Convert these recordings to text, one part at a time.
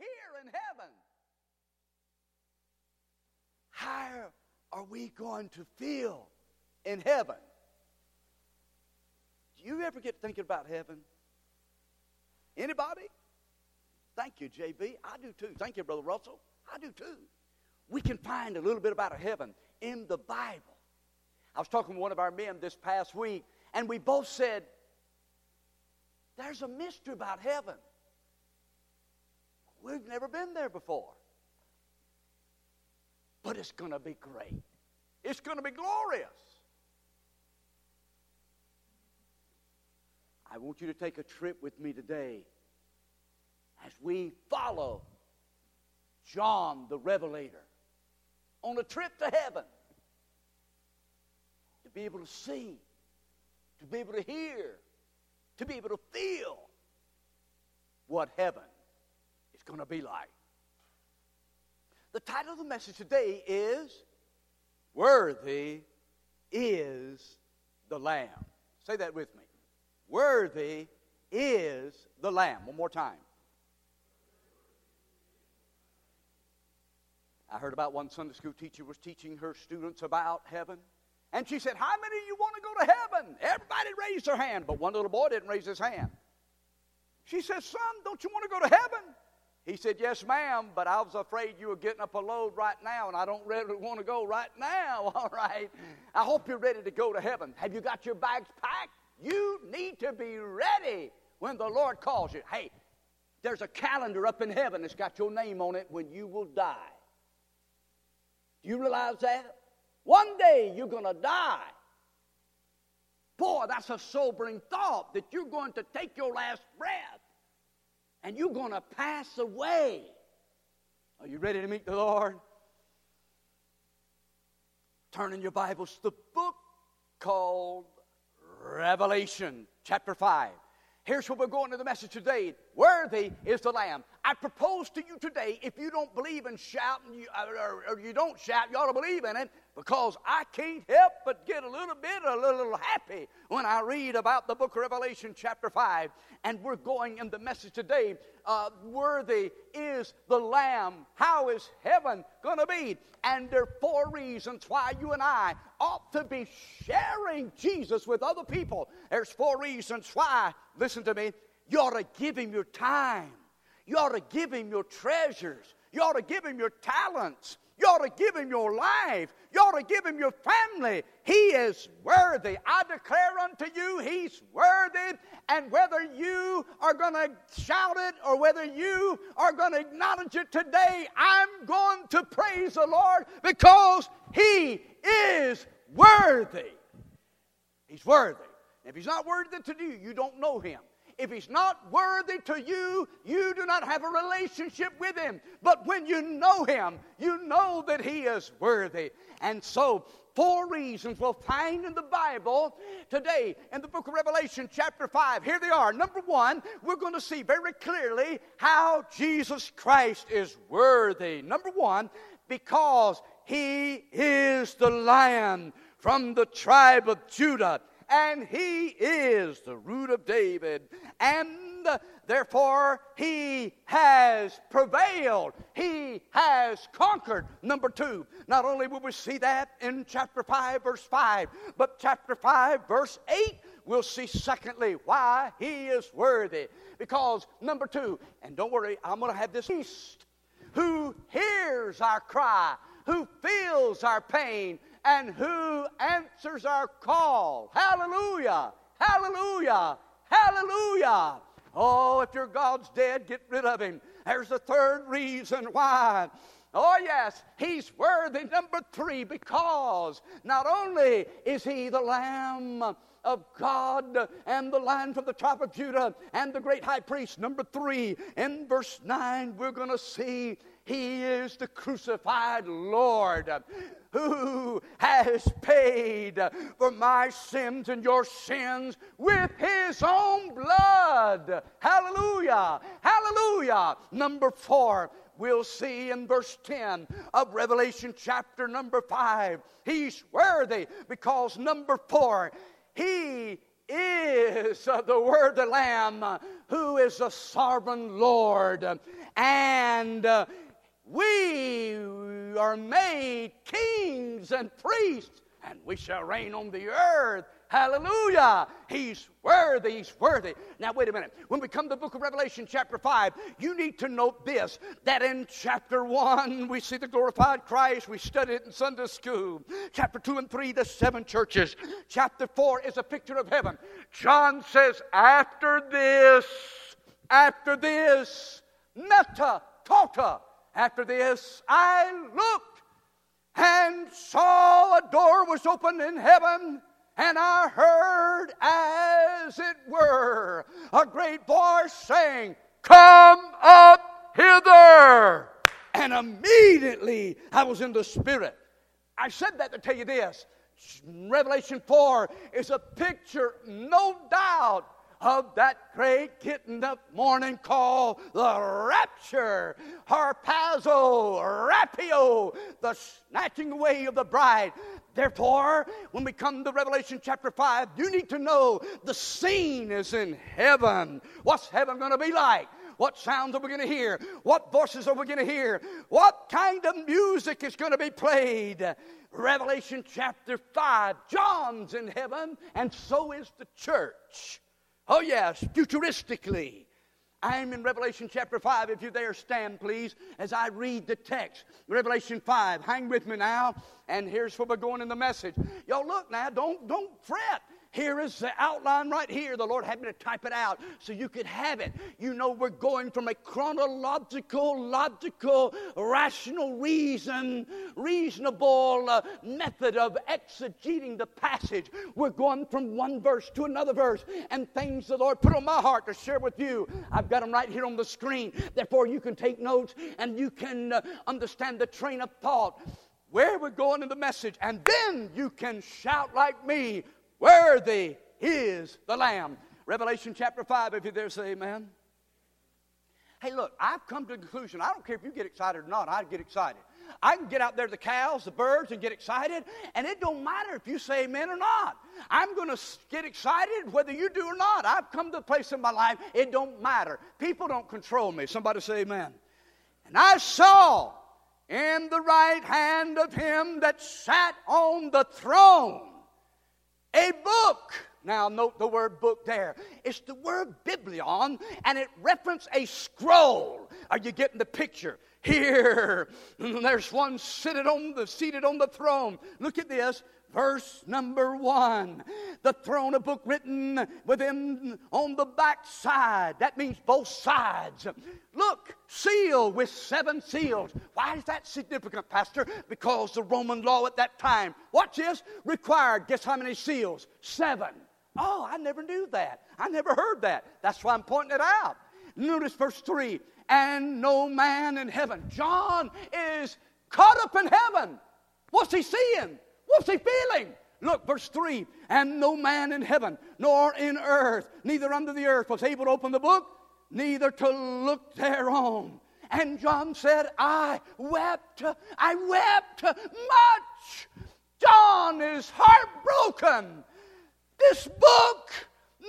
here in heaven. How are we going to feel in heaven? Do you ever get thinking about heaven? Anybody? Thank you, JB. I do too. Thank you, Brother Russell. I do too. We can find a little bit about heaven in the Bible. I was talking with one of our men this past week, and we both said, There's a mystery about heaven. We've never been there before. But it's going to be great, it's going to be glorious. I want you to take a trip with me today as we follow John the Revelator on a trip to heaven to be able to see, to be able to hear, to be able to feel what heaven going to be like. The title of the message today is Worthy is the Lamb. Say that with me. Worthy is the Lamb. One more time. I heard about one Sunday school teacher was teaching her students about heaven. And she said, How many of you want to go to heaven? Everybody raised their hand, but one little boy didn't raise his hand. She says, Son, don't you want to go to heaven? He said, Yes, ma'am, but I was afraid you were getting up a load right now, and I don't really want to go right now. All right. I hope you're ready to go to heaven. Have you got your bags packed? You need to be ready when the Lord calls you. Hey, there's a calendar up in heaven that's got your name on it when you will die. Do you realize that? One day you're going to die. Boy, that's a sobering thought that you're going to take your last breath and you're going to pass away. Are you ready to meet the Lord? Turn in your Bibles to the book called Revelation, chapter 5. Here's where we're going to the message today. Worthy is the Lamb. I propose to you today, if you don't believe in shouting, you, or, or, you don't shout, you ought to believe in it, because I can't help but get a little bit, a little happy when I read about the book of Revelation, chapter 5. And we're going in the message today. Uh, worthy is the Lamb. How is heaven going to be? And there are four reasons why you and I ought to be sharing Jesus with other people. There's four reasons why, listen to me, you ought to give him your time. You ought to give him your treasures. You ought to give him your talents. You ought to give him your life. You ought to give him your family. He is worthy. I declare unto you, he's worthy. And whether you are going to shout it or whether you are going to acknowledge it today, I'm going to praise the Lord because he is worthy. He's worthy. If he's not worthy to you, you don't know him. If he's not worthy to you, you do not have a relationship with him. But when you know him, you know that he is worthy. And so, four reasons we'll find in the Bible today in the book of Revelation, chapter 5. Here they are. Number one, we're going to see very clearly how Jesus Christ is worthy. Number one, because he is the lion from the tribe of Judah and he is the root of David. And therefore, he has prevailed. He has conquered. Number two, not only will we see that in chapter 5, verse 5, but chapter 5, verse 8, we'll see secondly why he is worthy. Because, number two, and don't worry, I'm going to have this beast who hears our cry, who feels our pain, and who answers our call. Hallelujah! Hallelujah! Hallelujah! Oh, if your God's dead, get rid of him. There's the third reason why. Oh, yes, he's worthy. Number three, because not only is he the Lamb of God and the Lion from the tribe of Judah and the great high priest. Number three, in verse 9, we're going to see he is the crucified Lord who has paid for my sins and your sins with his own blood. Hallelujah! Hallelujah! Number four, we'll see in verse 10 of Revelation chapter number 5. He's worthy because number 4, he is the Word, the Lamb, who is the sovereign Lord. And we are made kings and priests, and we shall reign on the earth. Hallelujah. He's worthy. He's worthy. Now, wait a minute. When we come to the book of Revelation, chapter 5, you need to note this that in chapter 1, we see the glorified Christ. We studied it in Sunday school. Chapter 2 and 3, the seven churches. Chapter 4 is a picture of heaven. John says, after this, after this, meta, tauta, after this, I looked and saw a door was opened in heaven and I heard, as it were, a great voice saying, Come up hither. And immediately I was in the Spirit. I said that to tell you this. Revelation 4 is a picture, no doubt, of that great getting up morning call, the rapture, harpazo, rapio, the snatching away of the bride. Therefore, when we come to Revelation chapter 5, you need to know the scene is in heaven. What's heaven going to be like? What sounds are we going to hear? What voices are we going to hear? What kind of music is going to be played? Revelation chapter 5. John's in heaven, and so is the church. Oh, yes, futuristically. I'm in Revelation chapter 5. If you're there, stand, please, as I read the text. Revelation 5. Hang with me now. And here's where we're going in the message. Y'all, look now, don't, don't fret. Here is the outline right here. The Lord had me to type it out so you could have it. You know, we're going from a chronological, logical, rational reason, reasonable uh, method of exegeting the passage. We're going from one verse to another verse, and things the Lord put on my heart to share with you. I've got them right here on the screen. Therefore, you can take notes and you can uh, understand the train of thought where we're going in the message, and then you can shout like me Worthy is the Lamb. Revelation chapter 5, if you're there, say amen. Hey, look, I've come to a conclusion. I don't care if you get excited or not, I get excited. I can get out there, the cows, the birds, and get excited, and it don't matter if you say amen or not. I'm going to get excited whether you do or not. I've come to a place in my life, it don't matter. People don't control me. Somebody say amen. And I saw in the right hand of him that sat on the throne a book. Now, note the word book there. It's the word biblion, and it references a scroll. Are you getting the picture? Here, there's one seated on the seated on the throne. Look at this verse number one. The throne, a book written within on the back side. That means both sides. Look, sealed with seven seals. Why is that significant, Pastor? Because the Roman law at that time, watch this, required, guess how many seals? Seven. Oh, I never knew that. I never heard that. That's why I'm pointing it out. Notice verse 3 and no man in heaven. John is caught up in heaven. What's he seeing? What's he feeling? Look, verse 3 And no man in heaven, nor in earth, neither under the earth, was able to open the book, neither to look thereon. And John said, I wept, I wept much. John is heartbroken. This book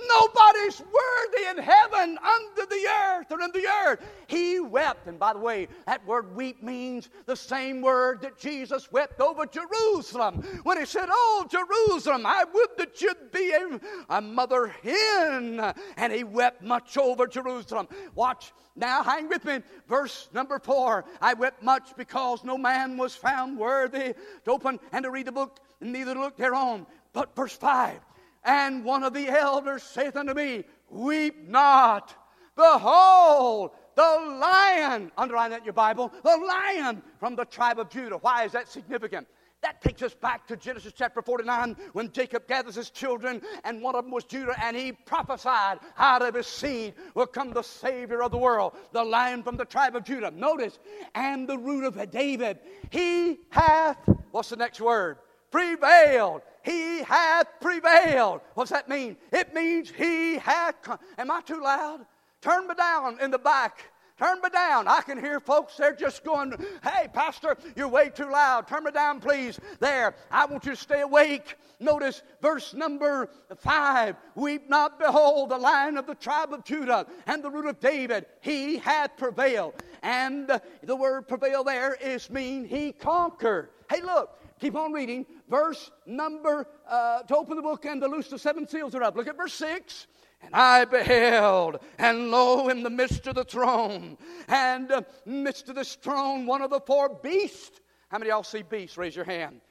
Nobody's worthy in heaven, under the earth, or in the earth. He wept. And by the way, that word weep means the same word that Jesus wept over Jerusalem when he said, Oh, Jerusalem, I would that you'd be a, a mother hen. And he wept much over Jerusalem. Watch now, hang with me. Verse number four I wept much because no man was found worthy to open and to read the book, and neither to look thereon. But verse five and one of the elders saith unto me, Weep not. Behold, the lion, underline that in your Bible, the lion from the tribe of Judah. Why is that significant? That takes us back to Genesis chapter 49 when Jacob gathers his children, and one of them was Judah, and he prophesied out of his seed will come the Savior of the world, the lion from the tribe of Judah. Notice, and the root of David. He hath, what's the next word? Prevailed he hath prevailed. What's that mean? It means he hath. Come. Am I too loud? Turn me down in the back. Turn me down. I can hear folks, they're just going, Hey, Pastor, you're way too loud. Turn me down, please. There. I want you to stay awake. Notice verse number five Weep not, behold, the lion of the tribe of Judah and the root of David. He hath prevailed. And the word prevail there is mean he conquered. Hey, look. Keep on reading. Verse number, uh, to open the book and to loose the seven seals are up. Look at verse 6. And I beheld, and lo, in the midst of the throne, and uh, midst of this throne, one of the four beasts. How many y'all see beasts? Raise your hand.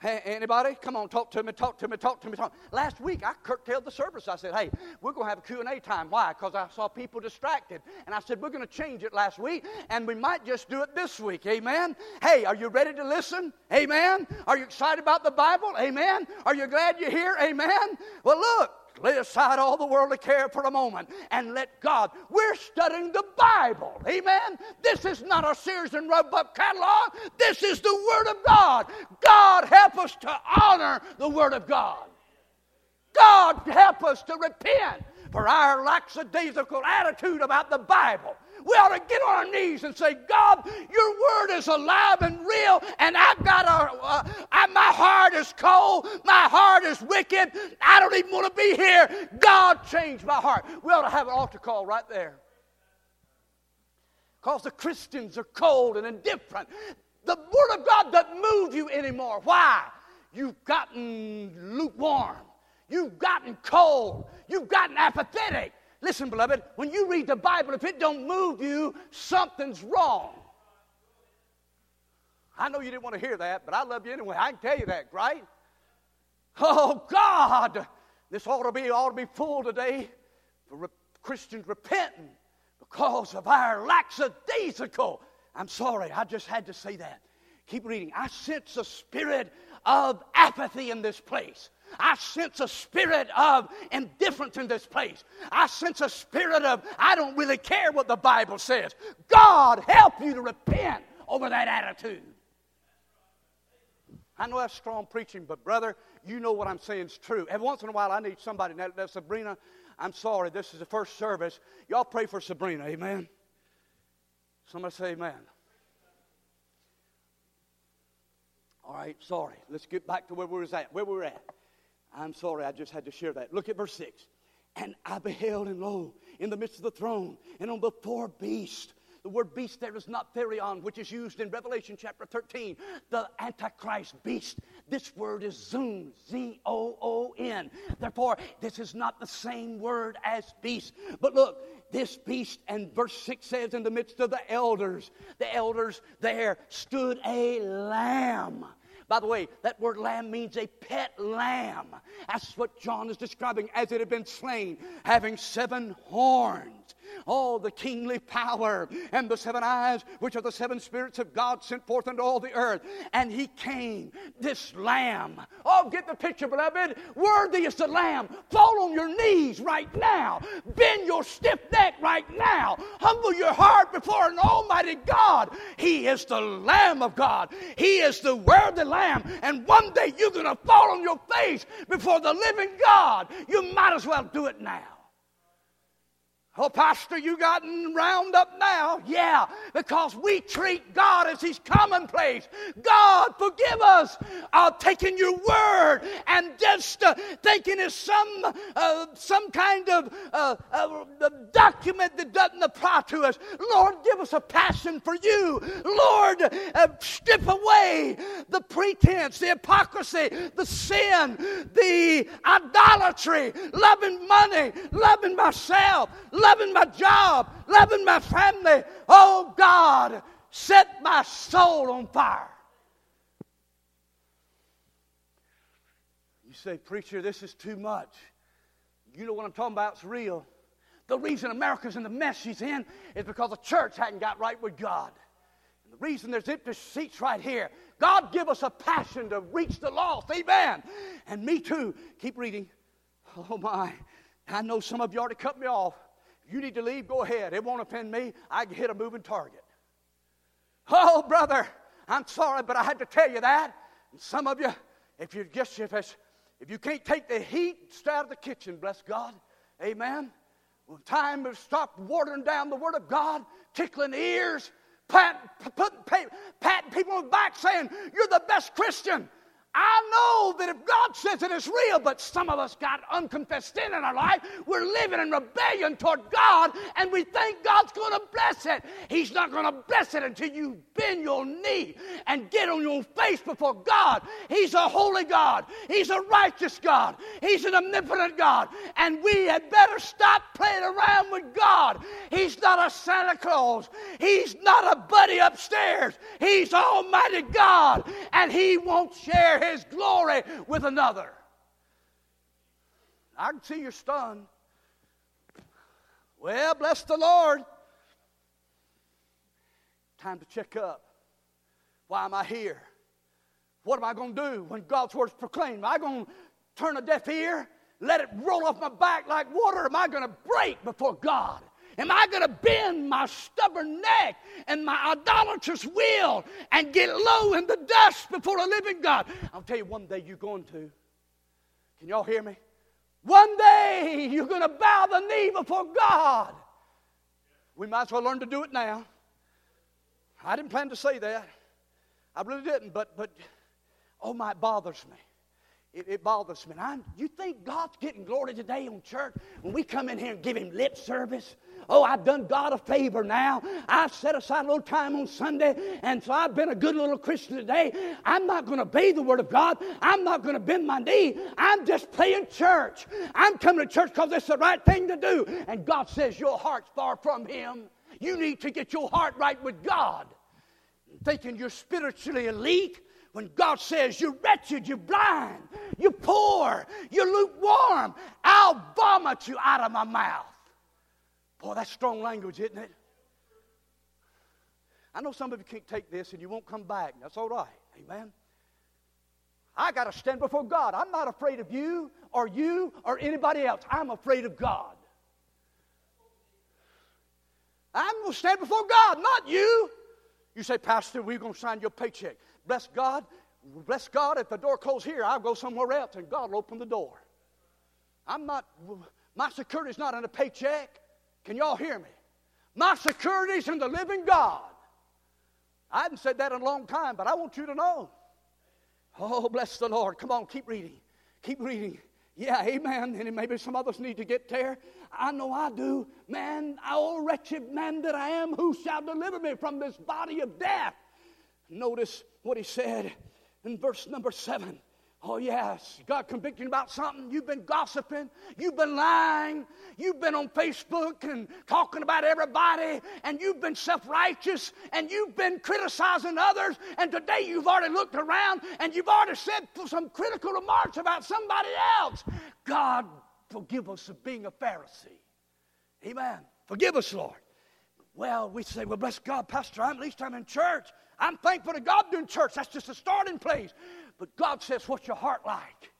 Hey, anybody? Come on, talk to me, talk to me, talk to me. Talk. Last week, I curtailed the service. I said, hey, we're going to have a Q&A time. Why? Because I saw people distracted. And I said, we're going to change it last week, and we might just do it this week. Amen? Hey, are you ready to listen? Amen? Are you excited about the Bible? Amen? Are you glad you're here? Amen? Well, look, Lay aside all the worldly care for a moment and let God. We're studying the Bible. Amen. This is not a Sears and Roebuck catalog. This is the Word of God. God help us to honor the Word of God. God help us to repent for our lackadaisical attitude about the Bible. We ought to get on our knees and say, God, your word is alive and real, and I've got a, uh, I, my heart is cold, my heart is wicked, I don't even want to be here. God, change my heart. We ought to have an altar call right there. Because the Christians are cold and indifferent. The Word of God doesn't move you anymore. Why? You've gotten lukewarm. You've gotten cold. You've gotten apathetic. Listen, beloved, when you read the Bible, if it don't move you, something's wrong. I know you didn't want to hear that, but I love you anyway. I can tell you that, right? Oh God, this ought to be ought to be full today for re- Christians repenting because of our lackadaisical. I'm sorry, I just had to say that. Keep reading. I sense a spirit of apathy in this place. I sense a spirit of indifference in this place. I sense a spirit of, I don't really care what the Bible says. God help you to repent over that attitude. I know that's strong preaching, but brother, you know what I'm saying is true. Every once in a while, I need somebody. Now, Sabrina, I'm sorry, this is the first service. Y'all pray for Sabrina, amen? Somebody say amen. All right, sorry. Let's get back to where we was at. Where we were at. I'm sorry, I just had to share that. Look at verse 6. And I beheld, and lo, in the midst of the throne, and on the four beasts, the word beast there is not therion, which is used in Revelation chapter 13. The Antichrist beast. This word is zoon, Z O O N. Therefore, this is not the same word as beast. But look, this beast, and verse 6 says, in the midst of the elders, the elders there stood a lamb by the way, that word lamb means a pet lamb. That's what John is describing as it had been slain, having seven horns. Oh, the kingly power and the seven eyes, which are the seven spirits of God sent forth into all the earth. And he came, this lamb. Oh, get the picture, beloved. Worthy is the lamb. Fall on your knees right now. Bend your stiff neck right now. Humble your heart before an almighty God. He is the Lamb of God. He is the worthy lamb. And one day you're going to fall on your face before the living God. You might as well do it now. Oh, Pastor, you gotten round up now? Yeah, because we treat God as He's commonplace. God, forgive us of taking your word and just uh, thinking it's some, uh, some kind of uh, uh document that doesn't apply to us. Lord, give us a passion for you. Lord, uh, strip away the pretense, the hypocrisy, the sin, the idolatry, loving money, loving myself loving my job, loving my family. Oh God, set my soul on fire. You say, Preacher, this is too much. You know what I'm talking about, it's real. The reason America's in the mess she's in is because the church hadn't got right with God. And the reason there's empty seats right here, God give us a passion to reach the lost. Amen. And me too. Keep reading. Oh my. I know some of you already cut me off you need to leave, go ahead. It won't offend me. I can hit a moving target. Oh, brother, I'm sorry, but I had to tell you that. And some of you, if you just if, if you can't take the heat, stay out of the kitchen, bless God. Amen. Well, time has stopped watering down the Word of God, tickling ears, patting, patting people on the back saying, You're the best Christian. I know that if God says it is real, but some of us got unconfessed sin in our life. We're living in rebellion toward God, and we think God's going to bless it. He's not going to bless it until you bend your knee and get on your face before God. He's a holy God. He's a righteous God. He's an omnipotent God. And we had better stop playing around with God. He's not a Santa Claus. He's not a buddy upstairs. He's Almighty God, and He won't share his glory with another. I can see you're stunned. Well, bless the Lord. Time to check up. Why am I here? What am I going to do when God's word is proclaimed? Am I going to turn a deaf ear? Let it roll off my back like water? Am I going to break before God? Am I going to bend my stubborn neck and my idolatrous will and get low in the dust before a living God? I'll tell you one day you're going to. Can y'all hear me? One day you're going to bow the knee before God. We might as well learn to do it now. I didn't plan to say that. I really didn't, but, but oh my, it bothers me. It, it, bothers me. You think God's getting glory today on church when we come in here and give Him lip service? Oh, I've done God a favor now. I've set aside a little time on Sunday, and so I've been a good little Christian today. I'm not going to obey the Word of God. I'm not going to bend my knee. I'm just playing church. I'm coming to church because it's the right thing to do. And God says, Your heart's far from Him. You need to get your heart right with God. Thinking you're spiritually elite when God says you're wretched, you're blind, you're poor, you're lukewarm, I'll vomit you out of my mouth. Boy, that's strong language, isn't it? I know some of you can't take this and you won't come back. That's all right. Amen. I got to stand before God. I'm not afraid of you or you or anybody else. I'm afraid of God. I'm going to stand before God, not you. You say, Pastor, we're going to sign your paycheck. Bless God. Bless God. If the door closed here, I'll go somewhere else and God will open the door. I'm not, my security's not in a paycheck. Can y'all hear me? My security's in the living God. I haven't said that in a long time, but I want you to know. Oh, bless the Lord. Come on, keep reading. Keep reading. Yeah, amen. And maybe some others need to get there. I know I do. Man, oh wretched man that I am, who shall deliver me from this body of death? Notice what he said in verse number seven. Oh, yes. God convicting about something. You've been gossiping. You've been lying. You've been on Facebook and talking about everybody. And you've been self righteous. And you've been criticizing others. And today you've already looked around and you've already said some critical remarks about somebody else. God, forgive us of being a Pharisee. Amen. Forgive us, Lord. Well, we say, well, bless God, Pastor, I'm, at least I'm in church. I'm thankful to God doing church. That's just a starting place. But God says, What's your heart like?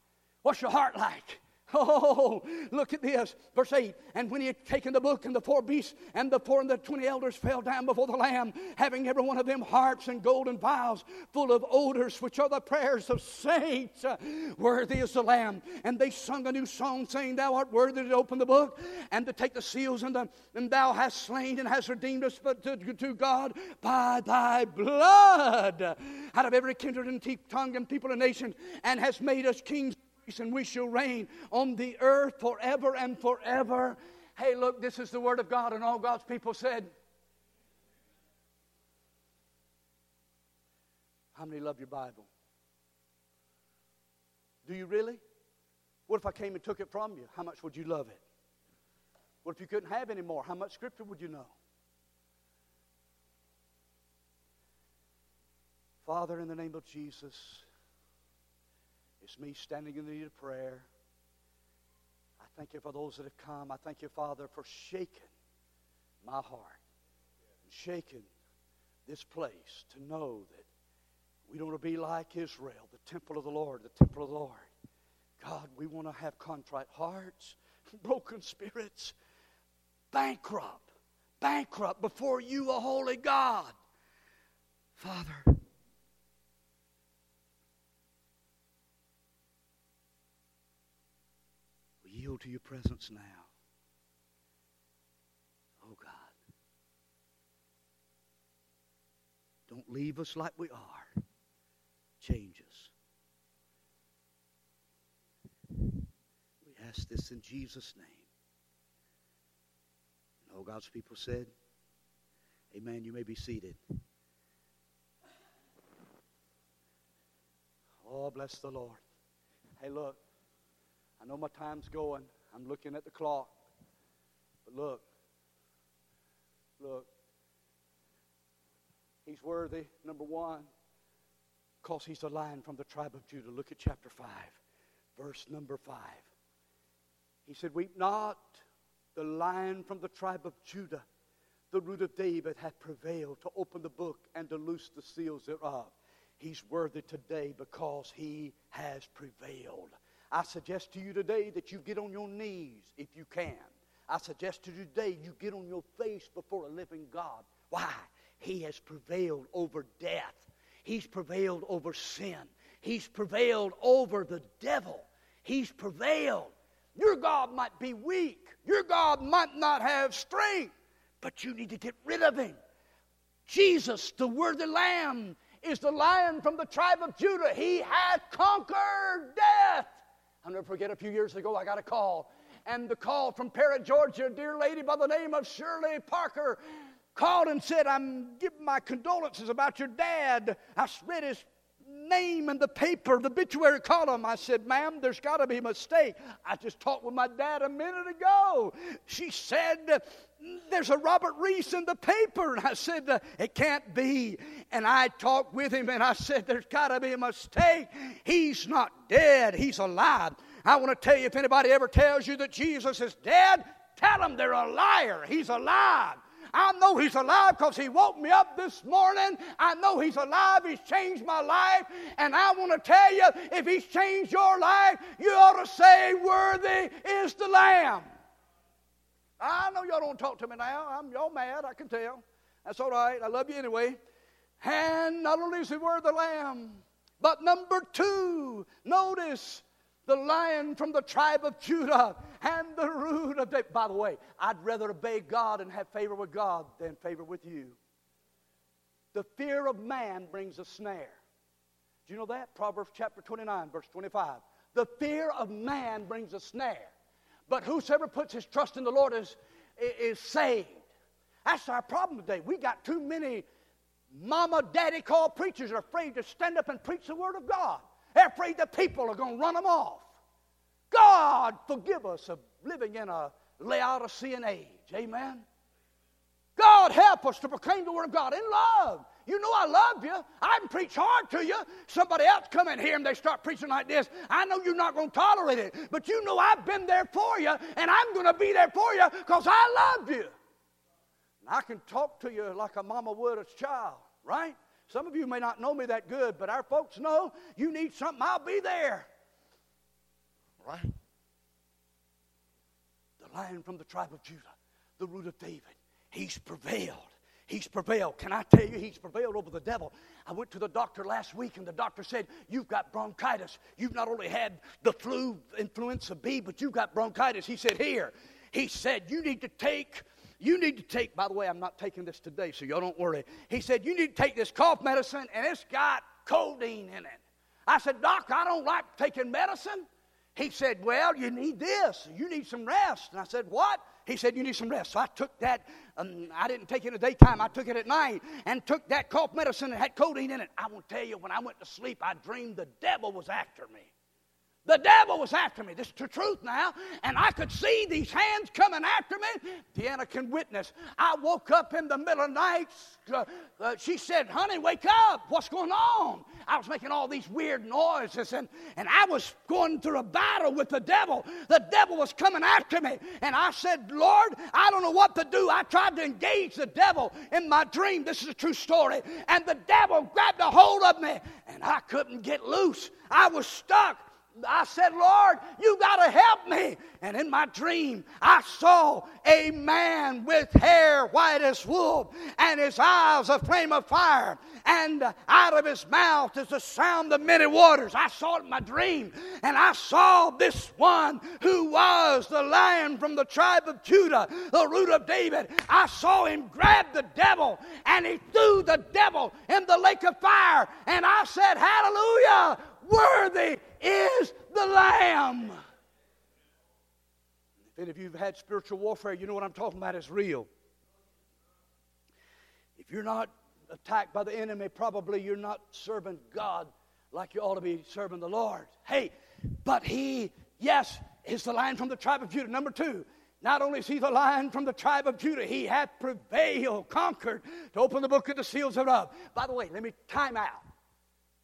What's your heart like? Oh, look at this. Verse 8. And when he had taken the book, and the four beasts and the four and the twenty elders fell down before the Lamb, having every one of them harps and golden vials full of odors, which are the prayers of saints. Uh, worthy is the Lamb. And they sung a new song, saying, Thou art worthy to open the book and to take the seals, and, the, and thou hast slain and hast redeemed us to, to God by thy blood out of every kindred and tongue and people and nation, and hast made us kings and we shall reign on the earth forever and forever. Hey, look, this is the word of God, and all God's people said, How many love your Bible? Do you really? What if I came and took it from you? How much would you love it? What if you couldn't have any more? How much scripture would you know? Father, in the name of Jesus, it's me standing in the need of prayer. I thank you for those that have come. I thank you, Father, for shaking my heart and shaking this place to know that we don't want to be like Israel, the temple of the Lord, the temple of the Lord. God, we want to have contrite hearts, broken spirits, bankrupt, bankrupt before you, a holy God. Father, yield to your presence now. Oh God. Don't leave us like we are. Change us. We ask this in Jesus' name. And all God's people said, Amen. You may be seated. Oh, bless the Lord. Hey, look, I know my time's going. I'm looking at the clock. But look, look, he's worthy, number one, because he's a lion from the tribe of Judah. Look at chapter 5, verse number 5. He said, Weep not, the lion from the tribe of Judah, the root of David, hath prevailed to open the book and to loose the seals thereof. He's worthy today because he has prevailed. I suggest to you today that you get on your knees if you can. I suggest to you today you get on your face before a living God. Why? He has prevailed over death. He's prevailed over sin. He's prevailed over the devil. He's prevailed. Your God might be weak. Your God might not have strength, but you need to get rid of him. Jesus, the worthy Lamb, is the lion from the tribe of Judah. He hath conquered death. I'll never forget a few years ago, I got a call. And the call from Parrott, Georgia, a dear lady by the name of Shirley Parker called and said, I'm giving my condolences about your dad. I read his name in the paper, the obituary column. I said, Ma'am, there's got to be a mistake. I just talked with my dad a minute ago. She said, There's a Robert Reese in the paper. And I said, uh, It can't be. And I talked with him and I said, There's got to be a mistake. He's not dead, he's alive. I want to tell you if anybody ever tells you that Jesus is dead, tell them they're a liar. He's alive. I know He's alive because He woke me up this morning. I know He's alive. He's changed my life. And I want to tell you if He's changed your life, you ought to say, Worthy is the Lamb. I know y'all don't talk to me now. I'm y'all mad, I can tell. That's all right. I love you anyway. And not only is he worthy the lamb, but number two, notice the lion from the tribe of Judah and the root of David. By the way, I'd rather obey God and have favor with God than favor with you. The fear of man brings a snare. Do you know that? Proverbs chapter 29, verse 25. The fear of man brings a snare. But whosoever puts his trust in the Lord is, is saved. That's our problem today. We got too many mama, daddy called preachers are afraid to stand up and preach the word of God. They're afraid the people are going to run them off. God forgive us of living in a Laodicean age. Amen. God help us to proclaim the word of God in love. You know I love you. I can preach hard to you. Somebody else come in here and they start preaching like this. I know you're not going to tolerate it, but you know I've been there for you, and I'm going to be there for you because I love you. And I can talk to you like a mama would a child, right? Some of you may not know me that good, but our folks know you need something, I'll be there. Right? The lion from the tribe of Judah, the root of David, he's prevailed. He's prevailed. Can I tell you, he's prevailed over the devil? I went to the doctor last week, and the doctor said, You've got bronchitis. You've not only had the flu, influenza B, but you've got bronchitis. He said, Here. He said, You need to take you need to take, by the way, I'm not taking this today, so y'all don't worry. He said, You need to take this cough medicine, and it's got codeine in it. I said, Doc, I don't like taking medicine. He said, Well, you need this. You need some rest. And I said, What? He said, You need some rest. So I took that. Um, I didn't take it in the daytime. I took it at night and took that cough medicine and had codeine in it. I will tell you, when I went to sleep, I dreamed the devil was after me. The devil was after me. This is the truth now. And I could see these hands coming after me. Deanna can witness. I woke up in the middle of the night. Uh, uh, she said, Honey, wake up. What's going on? I was making all these weird noises and, and I was going through a battle with the devil. The devil was coming after me. And I said, Lord, I don't know what to do. I tried to engage the devil in my dream. This is a true story. And the devil grabbed a hold of me and I couldn't get loose. I was stuck I said, Lord, you got to help me. And in my dream, I saw a man with hair white as wool and his eyes a flame of fire. And out of his mouth is the sound of many waters. I saw it in my dream. And I saw this one who was the lion from the tribe of Judah, the root of David. I saw him grab the devil and he threw the devil in the lake of fire. And I said, Hallelujah! Worthy is the Lamb. And If any of you have had spiritual warfare, you know what I'm talking about is real. If you're not attacked by the enemy, probably you're not serving God like you ought to be serving the Lord. Hey, but he, yes, is the lion from the tribe of Judah. Number two, not only is he the lion from the tribe of Judah, he hath prevailed, conquered to open the book of the seals thereof. By the way, let me time out.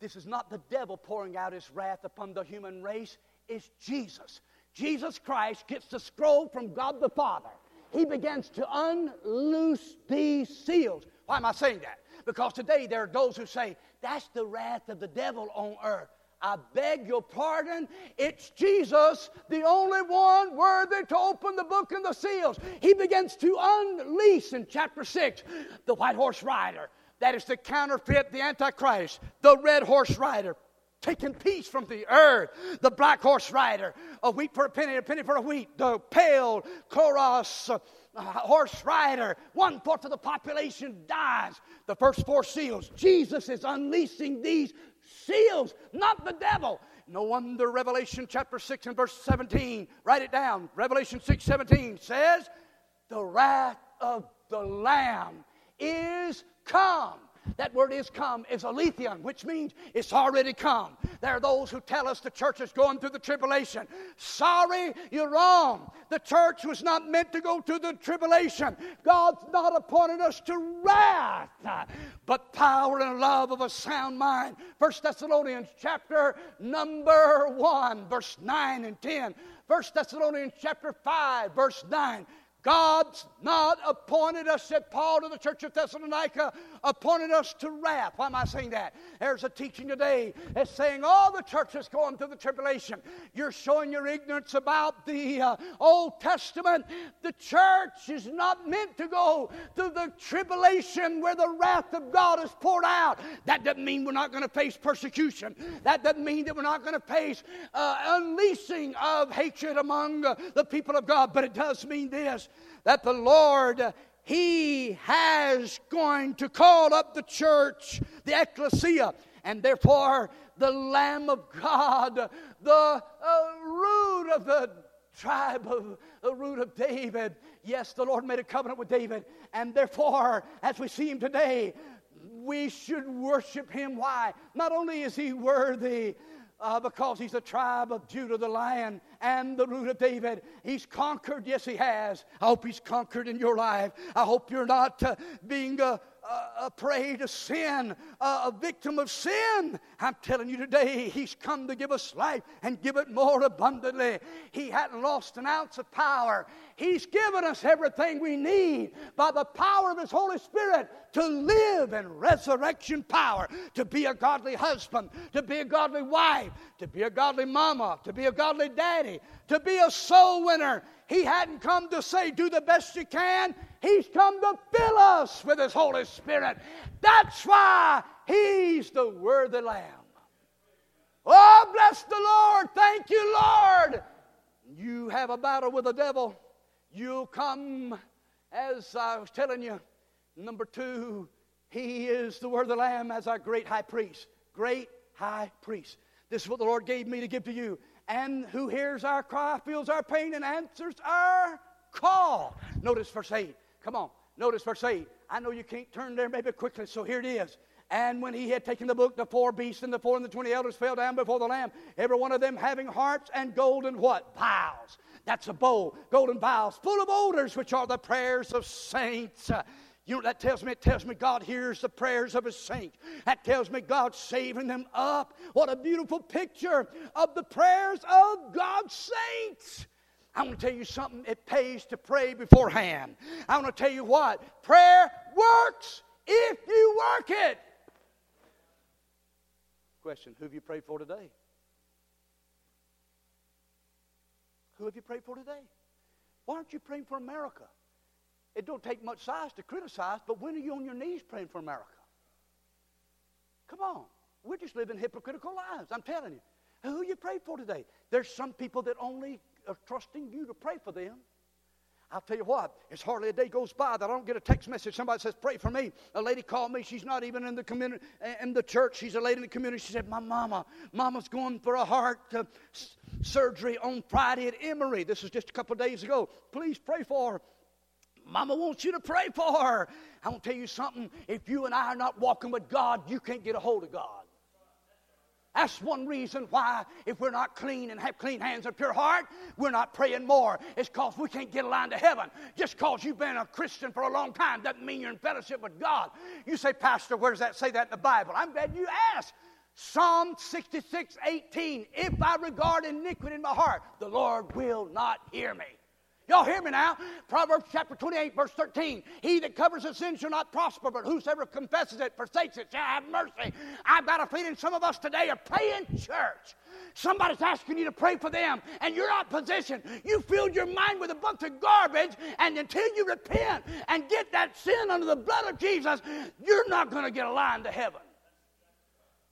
This is not the devil pouring out his wrath upon the human race, it's Jesus. Jesus Christ gets the scroll from God the Father. He begins to unloose these seals. Why am I saying that? Because today there are those who say, that's the wrath of the devil on earth. I beg your pardon. It's Jesus, the only one worthy to open the book and the seals. He begins to unleash in chapter 6 the white horse rider. That is the counterfeit, the Antichrist, the red horse rider, taking peace from the earth, the black horse rider, a wheat for a penny, a penny for a wheat, the pale chorus. Uh, horse rider, one fourth of the population dies. The first four seals, Jesus is unleashing these seals, not the devil. No wonder Revelation chapter 6 and verse 17, write it down. Revelation 6 17 says, The wrath of the Lamb is come. That word is come is aletheon, which means it's already come. There are those who tell us the church is going through the tribulation. Sorry, you're wrong. The church was not meant to go through the tribulation. God's not appointed us to wrath, but power and love of a sound mind. First Thessalonians chapter number 1, verse 9 and 10. First Thessalonians chapter 5, verse 9. God's not appointed us, said Paul to the church of Thessalonica, appointed us to wrath. Why am I saying that? There's a teaching today that's saying all the churches going through the tribulation. You're showing your ignorance about the uh, Old Testament. The church is not meant to go through the tribulation where the wrath of God is poured out. That doesn't mean we're not going to face persecution. That doesn't mean that we're not going to face uh, unleashing of hatred among uh, the people of God. But it does mean this that the Lord he has going to call up the church, the ecclesia, and therefore the Lamb of God, the uh, root of the tribe of the root of David. Yes, the Lord made a covenant with David, and therefore, as we see him today, we should worship him. Why? Not only is he worthy uh, because he's the tribe of Judah, the lion and the root of David. He's conquered. Yes, he has. I hope he's conquered in your life. I hope you're not uh, being a, a, prey to sin, a victim of sin. I'm telling you today, he's come to give us life and give it more abundantly. He hadn't lost an ounce of power. He's given us everything we need by the power of His Holy Spirit to live in resurrection power, to be a godly husband, to be a godly wife, to be a godly mama, to be a godly daddy, to be a soul winner. He hadn't come to say, do the best you can. He's come to fill us with His Holy Spirit. That's why He's the worthy Lamb. Oh, bless the Lord. Thank you, Lord. You have a battle with the devil. You'll come, as I was telling you. Number two, he is the word of the Lamb as our great high priest. Great high priest. This is what the Lord gave me to give to you. And who hears our cry, feels our pain, and answers our call. Notice verse 8. Come on. Notice verse 8. I know you can't turn there maybe quickly, so here it is. And when he had taken the book, the four beasts and the four and the twenty elders fell down before the Lamb, every one of them having harps and golden what? Vials. That's a bowl, golden vials, full of odors, which are the prayers of saints. Uh, you know that tells me? It tells me God hears the prayers of his saints. That tells me God's saving them up. What a beautiful picture of the prayers of God's saints. I want to tell you something. It pays to pray beforehand. I want to tell you what. Prayer works if you work it. Question Who have you prayed for today? Who have you prayed for today? Why aren't you praying for America? It don't take much size to criticize, but when are you on your knees praying for America? Come on. We're just living hypocritical lives. I'm telling you. Who you pray for today? There's some people that only are trusting you to pray for them. I'll tell you what, it's hardly a day goes by that I don't get a text message. Somebody says, Pray for me. A lady called me. She's not even in the community, in the church. She's a lady in the community. She said, My mama, mama's going for a heart uh, s- surgery on Friday at Emory. This was just a couple days ago. Please pray for her. Mama wants you to pray for her. I'm going to tell you something. If you and I are not walking with God, you can't get a hold of God. That's one reason why, if we're not clean and have clean hands and pure heart, we're not praying more. It's because we can't get a line to heaven. Just because you've been a Christian for a long time doesn't mean you're in fellowship with God. You say, Pastor, where does that say that in the Bible? I'm glad you asked. Psalm 66, 18. If I regard iniquity in my heart, the Lord will not hear me. Y'all hear me now? Proverbs chapter 28, verse 13. He that covers his sin shall not prosper, but whosoever confesses it, forsakes it, shall have mercy. I've got a feeling some of us today are praying church. Somebody's asking you to pray for them, and you're not positioned. You filled your mind with a bunch of garbage, and until you repent and get that sin under the blood of Jesus, you're not going to get a line to heaven.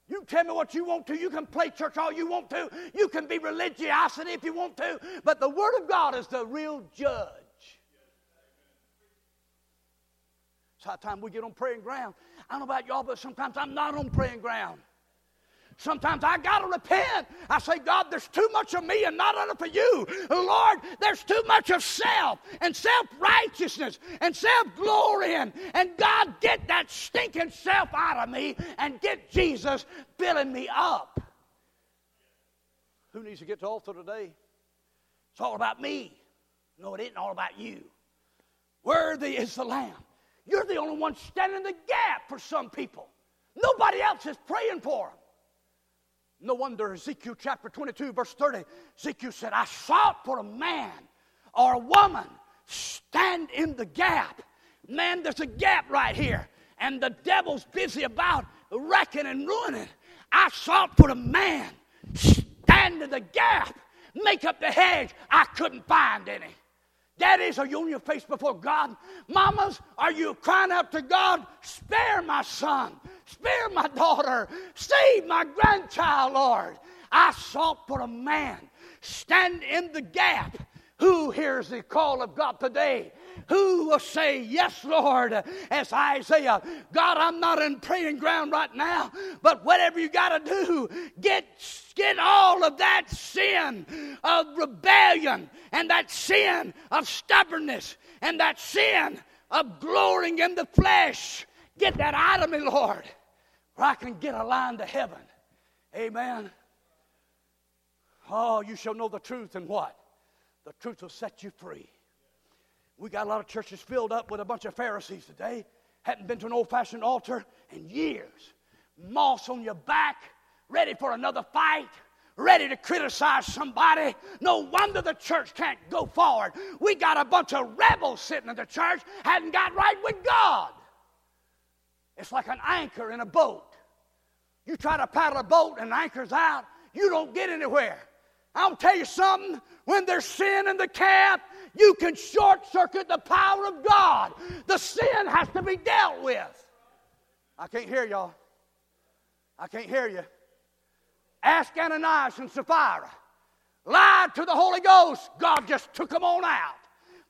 You tell me what you want to. You can play church all you want to. You can be religiosity if you want to. But the Word of God is the real judge. It's high time we get on praying ground. I don't know about y'all, but sometimes I'm not on praying ground. Sometimes I got to repent. I say, God, there's too much of me and not enough of you. Lord, there's too much of self and self righteousness and self glorying. And God, get that stinking self out of me and get Jesus filling me up. Who needs to get to altar today? It's all about me. No, it isn't all about you. Worthy is the Lamb. You're the only one standing in the gap for some people. Nobody else is praying for them. No wonder Ezekiel chapter 22, verse 30, Ezekiel said, I sought for a man or a woman stand in the gap. Man, there's a gap right here, and the devil's busy about wrecking and ruining. I sought for a man stand in the gap, make up the hedge. I couldn't find any. Daddies, are you on your face before God? Mamas, are you crying out to God? Spare my son, spare my daughter, save my grandchild, Lord. I sought for a man. Stand in the gap. Who hears the call of God today? Who will say, Yes, Lord, as Isaiah? God, I'm not in praying ground right now, but whatever you got to do, get, get all of that sin of rebellion and that sin of stubbornness and that sin of glorying in the flesh. Get that out of me, Lord, where I can get a line to heaven. Amen. Oh, you shall know the truth and what? The truth will set you free. We got a lot of churches filled up with a bunch of Pharisees today. Hadn't been to an old fashioned altar in years. Moss on your back, ready for another fight, ready to criticize somebody. No wonder the church can't go forward. We got a bunch of rebels sitting in the church, hadn't got right with God. It's like an anchor in a boat. You try to paddle a boat and anchor's out, you don't get anywhere. I'll tell you something. When there's sin in the camp, you can short circuit the power of God. The sin has to be dealt with. I can't hear y'all. I can't hear you. Ask Ananias and Sapphira. Lied to the Holy Ghost. God just took them on out.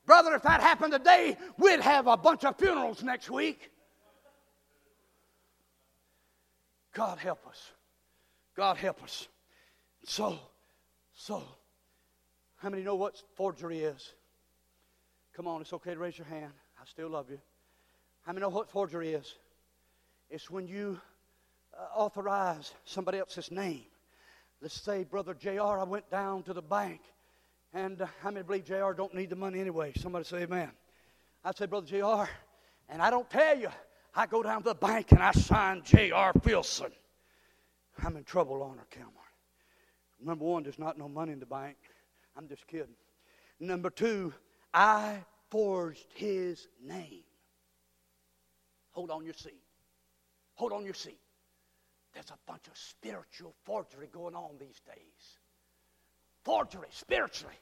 Brother, if that happened today, we'd have a bunch of funerals next week. God help us. God help us. So, so, how many know what forgery is? Come on, it's okay to raise your hand. I still love you. How many know what forgery is? It's when you uh, authorize somebody else's name. Let's say, Brother JR, I went down to the bank, and uh, how many believe JR don't need the money anyway? Somebody say amen. I say, Brother JR, and I don't tell you, I go down to the bank and I sign J.R. Filson. I'm in trouble, Honor Kilmer. Number one, there's not no money in the bank. I'm just kidding. Number two, I forged his name. Hold on your seat. Hold on your seat. There's a bunch of spiritual forgery going on these days. Forgery, spiritually.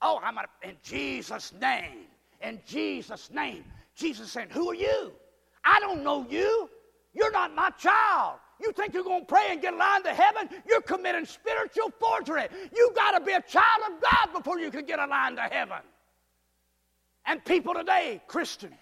Oh, I'm in Jesus' name. In Jesus' name. Jesus saying, Who are you? I don't know you. You're not my child. You think you're going to pray and get a line to heaven? You're committing spiritual forgery. You got to be a child of God before you can get a line to heaven. And people today, Christians,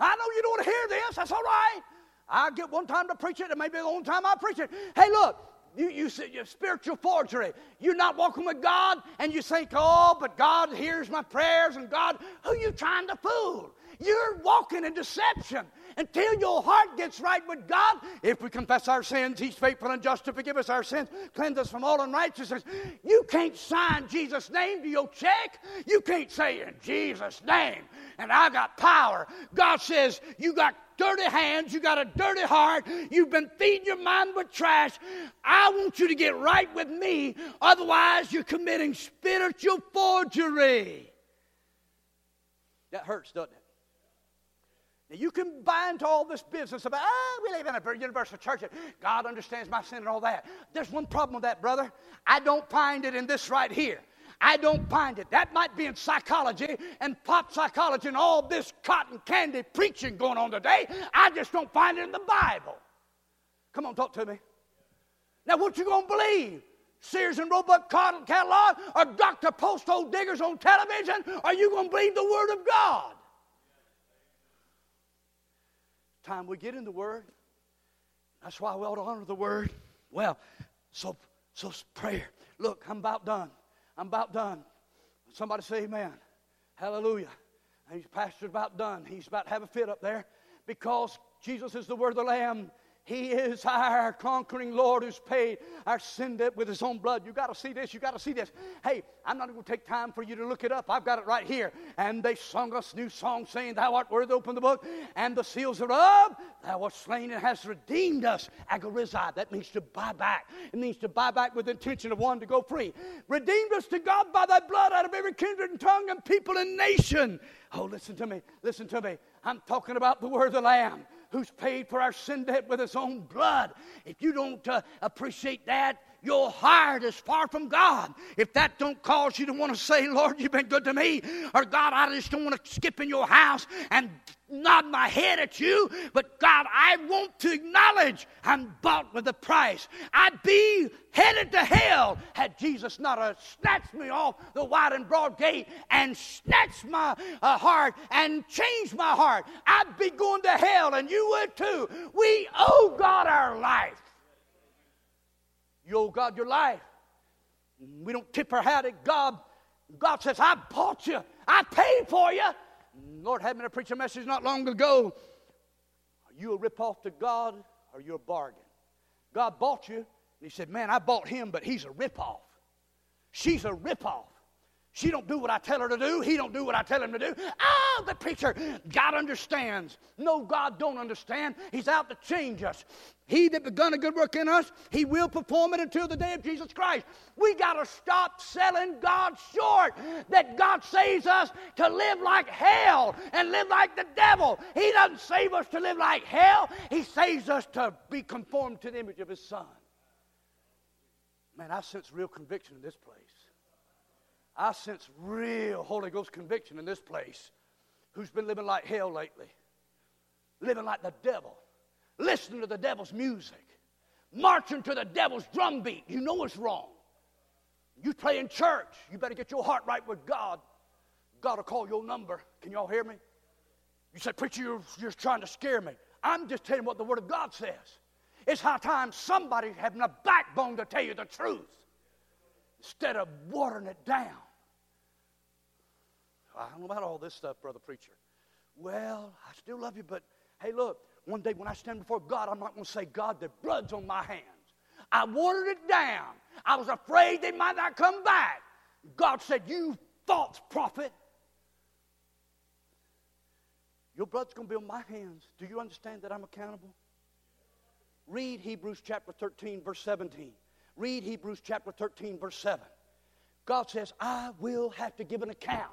I know you don't want to hear this. That's all right. I get one time to preach it, and maybe the only time I preach it. Hey, look, you, you you're spiritual forgery. You're not walking with God, and you think, oh, but God hears my prayers, and God, who you trying to fool? You're walking in deception until your heart gets right with God. If we confess our sins, He's faithful and just to forgive us our sins, cleanse us from all unrighteousness. You can't sign Jesus' name to your check. You can't say in Jesus' name, and I got power. God says, You got dirty hands, you got a dirty heart, you've been feeding your mind with trash. I want you to get right with me, otherwise, you're committing spiritual forgery. That hurts, doesn't it? Now, you can buy into all this business about, oh, we live in a universal church. God understands my sin and all that. There's one problem with that, brother. I don't find it in this right here. I don't find it. That might be in psychology and pop psychology and all this cotton candy preaching going on today. I just don't find it in the Bible. Come on, talk to me. Now, what you gonna believe? Sears and Roebuck catalog or Dr. Post Hole Diggers on television? Are you gonna believe the Word of God? Time we get in the Word. That's why we ought to honor the Word. Well, so so prayer. Look, I'm about done. I'm about done. Somebody say amen. Hallelujah. And he's pastor about done. He's about to have a fit up there because Jesus is the word of the Lamb. He is our conquering Lord who's paid our sin debt with his own blood. You got to see this. You got to see this. Hey, I'm not going to take time for you to look it up. I've got it right here. And they sung us new song saying, Thou art worthy open the book, and the seals are up. Thou art slain and hast redeemed us. Agorizai. That means to buy back. It means to buy back with intention of one to go free. Redeemed us to God by thy blood out of every kindred and tongue and people and nation. Oh, listen to me. Listen to me. I'm talking about the word of the Lamb who's paid for our sin debt with his own blood. If you don't uh, appreciate that, your heart is far from God. If that don't cause you to want to say, Lord, you've been good to me, or God, I just don't want to skip in your house and nod my head at you, but God, I want to acknowledge I'm bought with a price. I'd be headed to hell had Jesus not uh, snatched me off the wide and broad gate and snatched my uh, heart and changed my heart. I'd be going to hell, and you would too. We owe God our life. You owe God your life. We don't tip our hat at God. God says, I bought you. I paid for you. Lord had me to preach a message not long ago. Are you a ripoff to God or you a bargain? God bought you. And he said, Man, I bought him, but he's a ripoff. She's a ripoff. She don't do what I tell her to do. He don't do what I tell him to do. Oh, the preacher, God understands. No, God don't understand. He's out to change us. He that begun a good work in us, he will perform it until the day of Jesus Christ. We got to stop selling God short. That God saves us to live like hell and live like the devil. He doesn't save us to live like hell. He saves us to be conformed to the image of his son. Man, I sense real conviction in this place. I sense real Holy Ghost conviction in this place. Who's been living like hell lately? Living like the devil. Listening to the devil's music. Marching to the devil's drumbeat. You know it's wrong. You play in church. You better get your heart right with God. God will call your number. Can y'all hear me? You say, Preacher, you're, you're trying to scare me. I'm just telling you what the Word of God says. It's high time somebody's having a backbone to tell you the truth instead of watering it down. I don't know about all this stuff, brother preacher. Well, I still love you, but hey, look, one day when I stand before God, I'm not going to say, God, the blood's on my hands. I watered it down. I was afraid they might not come back. God said, You false prophet. Your blood's going to be on my hands. Do you understand that I'm accountable? Read Hebrews chapter 13, verse 17. Read Hebrews chapter 13, verse 7. God says, I will have to give an account.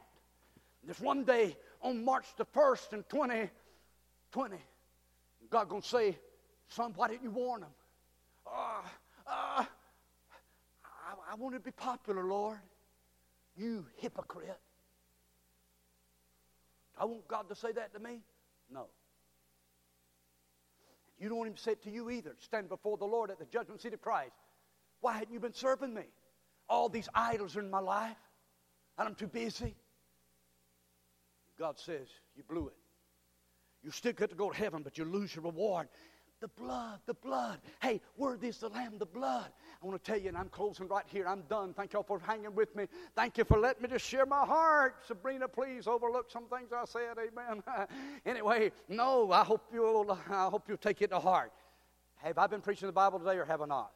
This one day on March the 1st in 2020, God going to say, Son, why didn't you warn them? Uh, uh, I, I wanted to be popular, Lord. You hypocrite. I want God to say that to me? No. You don't want him to say it to you either. Stand before the Lord at the judgment seat of Christ. Why hadn't you been serving me? All these idols are in my life, and I'm too busy. God says, You blew it. You still get to go to heaven, but you lose your reward. The blood, the blood. Hey, worthy is the Lamb, the blood. I want to tell you, and I'm closing right here. I'm done. Thank y'all for hanging with me. Thank you for letting me just share my heart. Sabrina, please overlook some things I said. Amen. anyway, no, I hope you'll I hope you'll take it to heart. Have I been preaching the Bible today or have I not?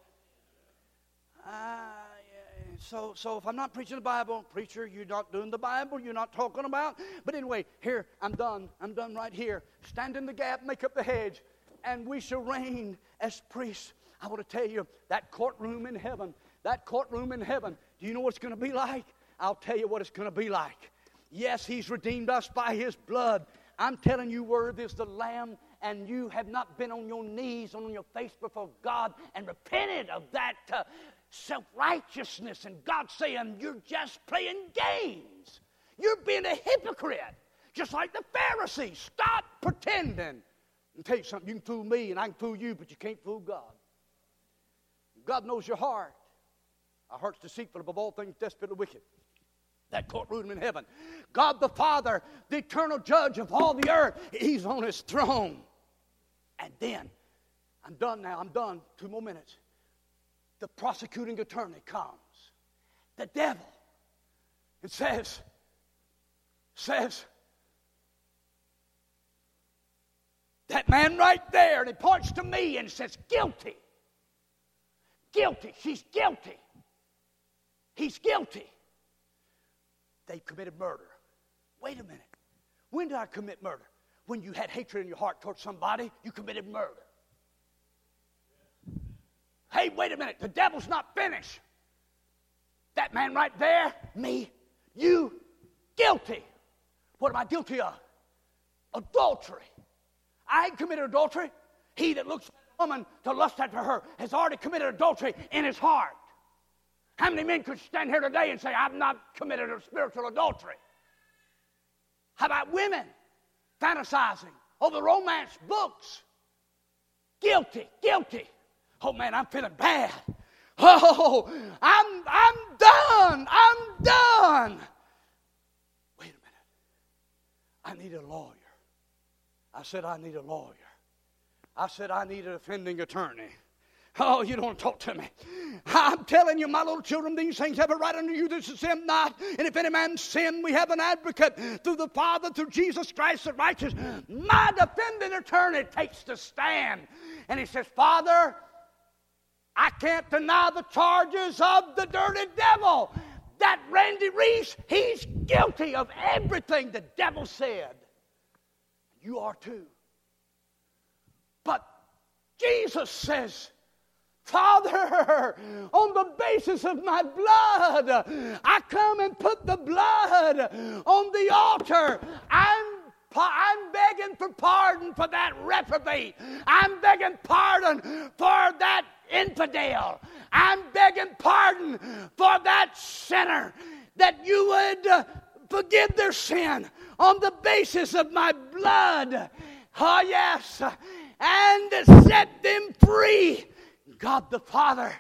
So, so if I'm not preaching the Bible, preacher, you're not doing the Bible, you're not talking about. But anyway, here, I'm done. I'm done right here. Stand in the gap, make up the hedge and we shall reign as priests. I want to tell you that courtroom in heaven, that courtroom in heaven, do you know what it's going to be like? I'll tell you what it's going to be like. Yes, He's redeemed us by His blood. I'm telling you, worthy is the Lamb, and you have not been on your knees, on your face before God, and repented of that uh, self righteousness, and God saying, You're just playing games. You're being a hypocrite, just like the Pharisees. Stop pretending and tell you something, you can fool me and I can fool you, but you can't fool God. God knows your heart. Our heart's deceitful above all things, desperately wicked. That courtroom in heaven. God the Father, the eternal judge of all the earth, He's on His throne. And then, I'm done now, I'm done. Two more minutes. The prosecuting attorney comes, the devil, and says, says, That man right there, and he points to me and says, Guilty. Guilty. She's guilty. He's guilty. They committed murder. Wait a minute. When did I commit murder? When you had hatred in your heart towards somebody, you committed murder. Hey, wait a minute. The devil's not finished. That man right there, me, you, guilty. What am I guilty of? Adultery. I ain't committed adultery. He that looks at a woman to lust after her has already committed adultery in his heart. How many men could stand here today and say, I've not committed a spiritual adultery? How about women fantasizing over romance books? Guilty, guilty. Oh man, I'm feeling bad. Oh, I'm, I'm done. I'm done. Wait a minute. I need a lawyer. I said, I need a lawyer. I said, I need an offending attorney. Oh, you don't talk to me. I'm telling you, my little children, these things have a right unto you. This is sin not. And if any man sin, we have an advocate through the Father, through Jesus Christ the righteous. My defending attorney takes the stand. And he says, Father, I can't deny the charges of the dirty devil. That Randy Reese, he's guilty of everything the devil said. You are too. But Jesus says, Father, on the basis of my blood, I come and put the blood on the altar. I'm I'm begging for pardon for that reprobate. I'm begging pardon for that infidel. I'm begging pardon for that sinner. That you would forgive their sin on the basis of my blood. Oh, yes. And set them free. God the Father,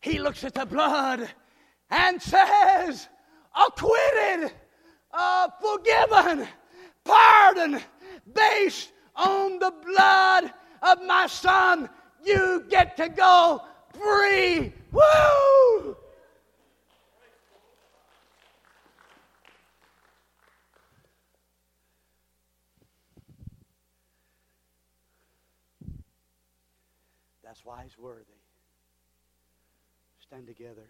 He looks at the blood and says, acquitted, uh, forgiven, pardon, based on the blood of my Son. You get to go free. Woo! That's why he's worthy. Stand together.